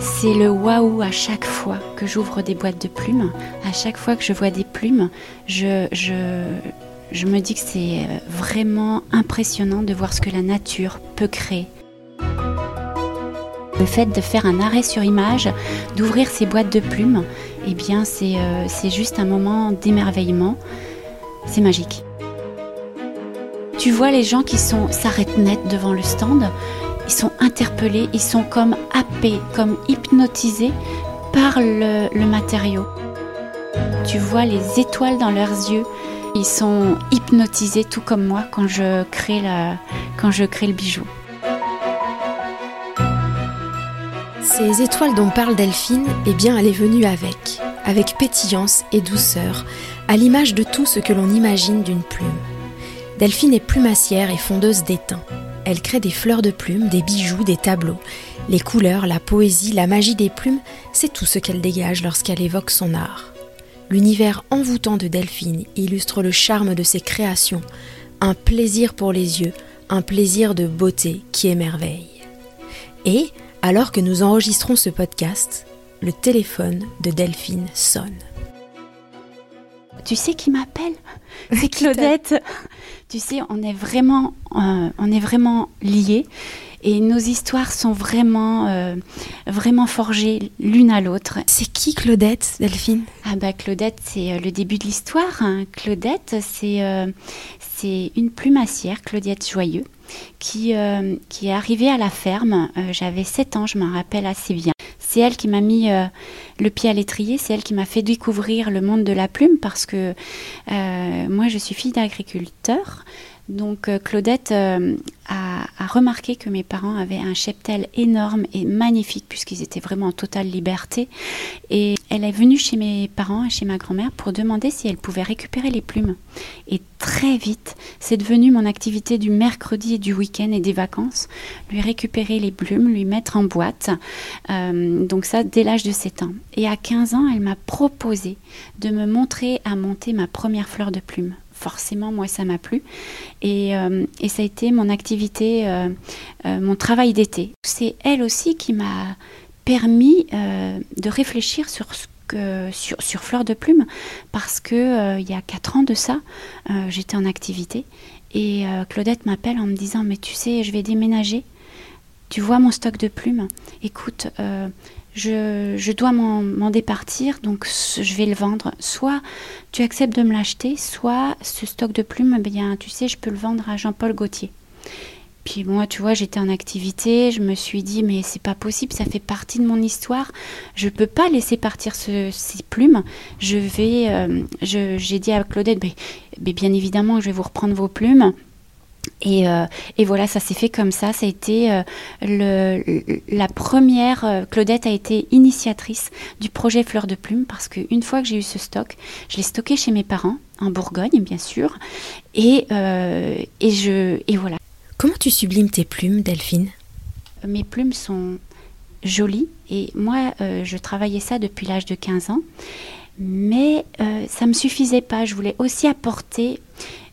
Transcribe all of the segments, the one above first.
C'est le waouh à chaque fois que j'ouvre des boîtes de plumes, à chaque fois que je vois des plumes, je, me dis que c'est vraiment impressionnant de voir ce que la nature peut créer. Le fait de faire un arrêt sur image, d'ouvrir ces boîtes de plumes, eh bien c'est euh, juste un moment d'émerveillement. C'est magique. Tu vois les gens qui s'arrêtent net devant le stand, ils sont interpellés, ils sont comme happés, comme hypnotisés par le, matériau. Tu vois les étoiles dans leurs yeux, ils sont hypnotisés tout comme moi quand je crée, la, quand je crée le bijou. Ces étoiles dont parle Delphine, eh bien elle est venue avec, avec pétillance et douceur, à l'image de tout ce que l'on imagine d'une plume. Delphine est plumassière et fondeuse d'étain. Elle crée des fleurs de plumes, des bijoux, des tableaux. Les couleurs, la poésie, la magie des plumes, c'est tout ce qu'elle dégage lorsqu'elle évoque son art. L'univers envoûtant de Delphine illustre le charme de ses créations, un plaisir pour les yeux, un plaisir de beauté qui émerveille. Et, alors que nous enregistrons ce podcast, le téléphone de Delphine sonne. Tu sais qui m'appelle C'est Claudette. tu sais, on est vraiment, euh, on est vraiment liés et nos histoires sont vraiment, euh, vraiment forgées l'une à l'autre. C'est qui Claudette, Delphine? Ah bah Claudette, c'est euh, le début de l'histoire. hein. Claudette, c'est c'est une plumassière, Claudette Joyeux, qui, euh, qui est arrivée à la ferme. J'avais 7 ans, je m'en rappelle assez bien. C'est elle qui m'a mis euh, le pied à l'étrier, c'est elle qui m'a fait découvrir le monde de la plume parce que euh, moi je suis fille d'agriculteur. Donc euh, Claudette a remarqué que mes parents avaient un cheptel énorme et magnifique puisqu'ils étaient vraiment en totale liberté. Et elle est venue chez mes parents et chez ma grand-mère pour demander si elle pouvait récupérer les plumes. Et très vite, c'est devenu mon activité du mercredi et du week-end et des vacances, lui récupérer les plumes, lui mettre en boîte. Euh, donc ça, dès l'âge de 7 ans. Et à 15 ans, elle m'a proposé de me montrer à monter ma première fleur de plume. Forcément, moi, ça m'a plu. Et, euh, ça a été mon activité, euh, euh, mon travail d'été. C'est elle aussi qui m'a permis de réfléchir sur ce que, sur, sur Fleur de Plume parce que il y a quatre ans de ça, j'étais en activité et Claudette m'appelle en me disant mais tu sais je vais déménager, tu vois mon stock de plumes, écoute je, dois m'en départir donc je vais le vendre. Soit tu acceptes de me l'acheter, soit ce stock de plumes, eh bien tu sais je peux le vendre à Jean-Paul Gaultier. Puis moi, tu vois, j'étais en activité, je me suis dit, mais c'est pas possible, ça fait partie de mon histoire. Je peux pas laisser partir ce- ces plumes. Je vais, euh, j'ai dit à Claudette, mais bien évidemment, je vais vous reprendre vos plumes. Et, euh, et voilà, ça s'est fait comme ça. Ça a été euh, le, la première. euh, Claudette a été initiatrice du projet Fleur de Plume parce qu'une fois que j'ai eu ce stock, je l'ai stocké chez mes parents, en Bourgogne, bien sûr. Et, et, je, et voilà. Comment tu sublimes tes plumes, Delphine? Mes plumes sont jolies et moi, je travaillais ça depuis l'âge de 15 ans. Mais ça ne me suffisait pas. Je voulais aussi apporter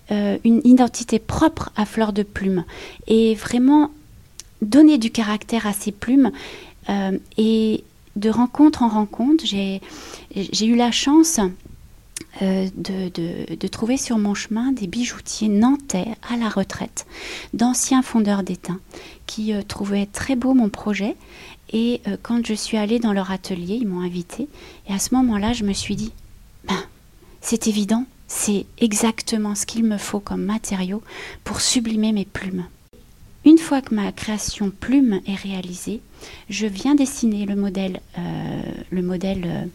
euh, une identité propre à Fleur de Plume et vraiment donner du caractère à ces plumes. Euh, et de rencontre en rencontre, j'ai eu la chance euh, de, trouver sur mon chemin des bijoutiers nantais à la retraite, d'anciens fondeurs d'étain, qui trouvaient très beau mon projet. Et quand je suis allée dans leur atelier, ils m'ont invitée. Et à ce moment-là, je me suis dit, ben, c'est évident, c'est exactement ce qu'il me faut comme matériau pour sublimer mes plumes. Une fois que ma création plume est réalisée, je viens dessiner le modèle, euh, le modèle euh,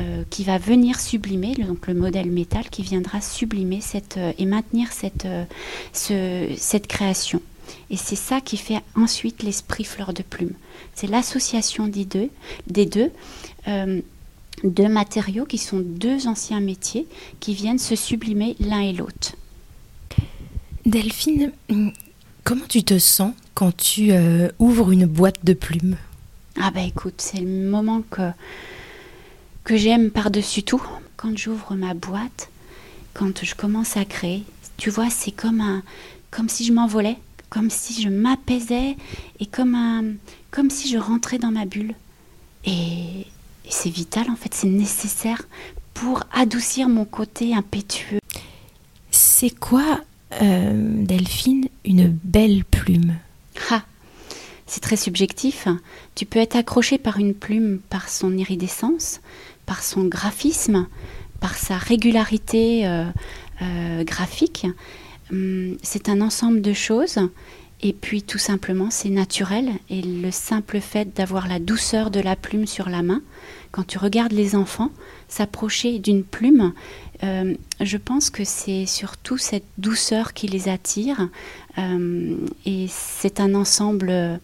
euh, qui va venir sublimer, donc le modèle métal qui viendra sublimer cette, et maintenir cette, ce- cette création. Et c'est ça qui fait ensuite l'esprit fleur de plume. C'est l'association des deux, des deux, deux matériaux qui sont deux anciens métiers qui viennent se sublimer l'un et l'autre. Delphine, hum, comment tu te sens quand tu euh, ouvres une boîte de plumes? Ah bah écoute, c'est le moment que, que j'aime par-dessus tout. Quand j'ouvre ma boîte, quand je commence à créer, tu vois, c'est comme un, comme si je m'envolais, comme si je m'apaisais et comme un, comme si je rentrais dans ma bulle. Et, c'est vital, en fait, c'est nécessaire pour adoucir mon côté impétueux. C'est quoi, euh, Delphine, une belle plume? Ah, C'est très subjectif. Tu peux être accroché par une plume par son iridescence, par son graphisme, par sa régularité euh, euh, graphique. Hum, c'est un ensemble de choses. Et puis tout simplement, c'est naturel. Et le simple fait d'avoir la douceur de la plume sur la main, quand tu regardes les enfants s'approcher d'une plume, euh, je pense que c'est surtout cette douceur qui les attire. et c'est un ensemble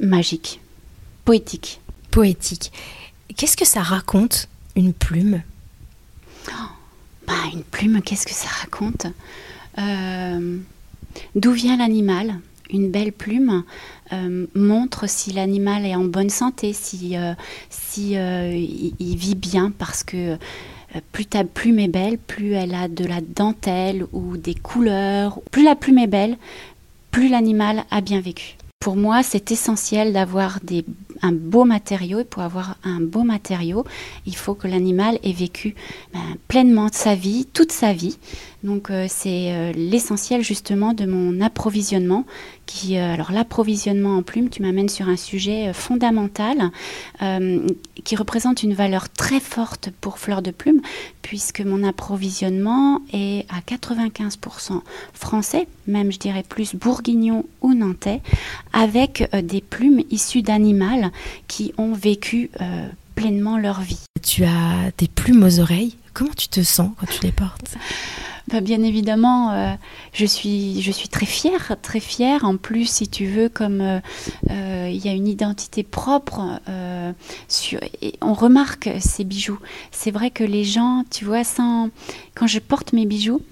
magique, poétique. Poétique. Qu'est-ce que ça raconte, une plume? Bah, Une plume, qu'est-ce que ça raconte? Euh, D'où vient l'animal? Une belle plume euh, montre si l'animal est en bonne santé, si, euh, si il, vit bien, parce que plus ta plume est belle, plus elle a de la dentelle ou des couleurs. Plus la plume est belle, plus l'animal a bien vécu. Pour moi, c'est essentiel d'avoir un beau matériau. Et pour avoir un beau matériau, il faut que l'animal ait vécu ben, pleinement sa vie, toute sa vie. Donc euh, c'est euh, l'essentiel justement de mon approvisionnement. Euh, alors l'approvisionnement en plumes, tu m'amènes sur un sujet fondamental qui représente une valeur très forte pour Fleur de Plume, puisque mon approvisionnement est à 95% français, même je dirais plus bourguignon ou nantais, avec des plumes issues d'animaux qui ont vécu pleinement leur vie. Tu as des plumes aux oreilles. Comment tu te sens quand tu les portes? Bah, bien évidemment, euh, je, suis, je suis très fière, très fière. En plus, si tu veux, comme euh, euh, il y a une identité propre, sur, et on remarque ces bijoux. C'est vrai que les gens, tu vois, quand je porte mes bijoux,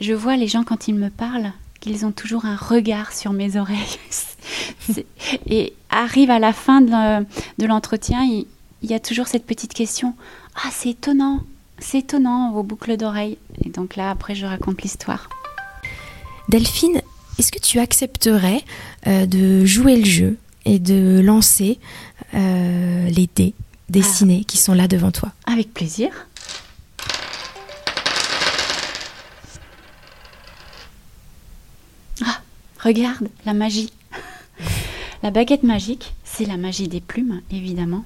je vois les gens quand ils me parlent qu'ils ont toujours un regard sur mes oreilles. et arrive à la fin de l'entretien, il y a toujours cette petite question. Ah, c'est étonnant, c'est étonnant, vos boucles d'oreilles. Et donc là, après, je raconte l'histoire. Delphine, est-ce que tu accepterais euh, de jouer le jeu et de lancer euh, les dés dessinés ah. qui sont là devant toi? Avec plaisir. Ah, regarde, la magie. La baguette magique, c'est la magie des plumes, évidemment.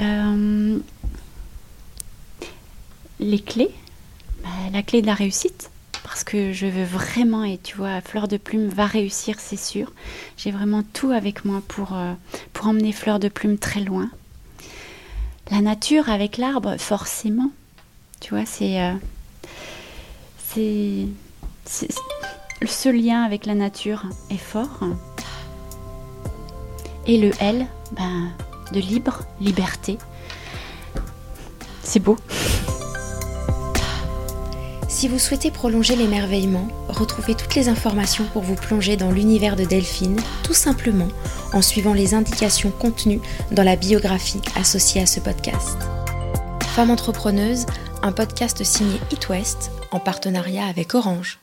Euh, les clés, bah, la clé de la réussite, parce que je veux vraiment, et tu vois, Fleur de Plume va réussir, c'est sûr. J'ai vraiment tout avec moi pour, euh, emmener Fleur de Plume très loin. La nature avec l'arbre, forcément. Tu vois, c'est. Euh, c'est. Ce lien avec la nature est fort. Et le L, ben, de libre, liberté. C'est beau. Si vous souhaitez prolonger l'émerveillement, retrouvez toutes les informations pour vous plonger dans l'univers de Delphine, tout simplement en suivant les indications contenues dans la biographie associée à ce podcast. Femme entrepreneuse, un podcast signé It West en partenariat avec Orange.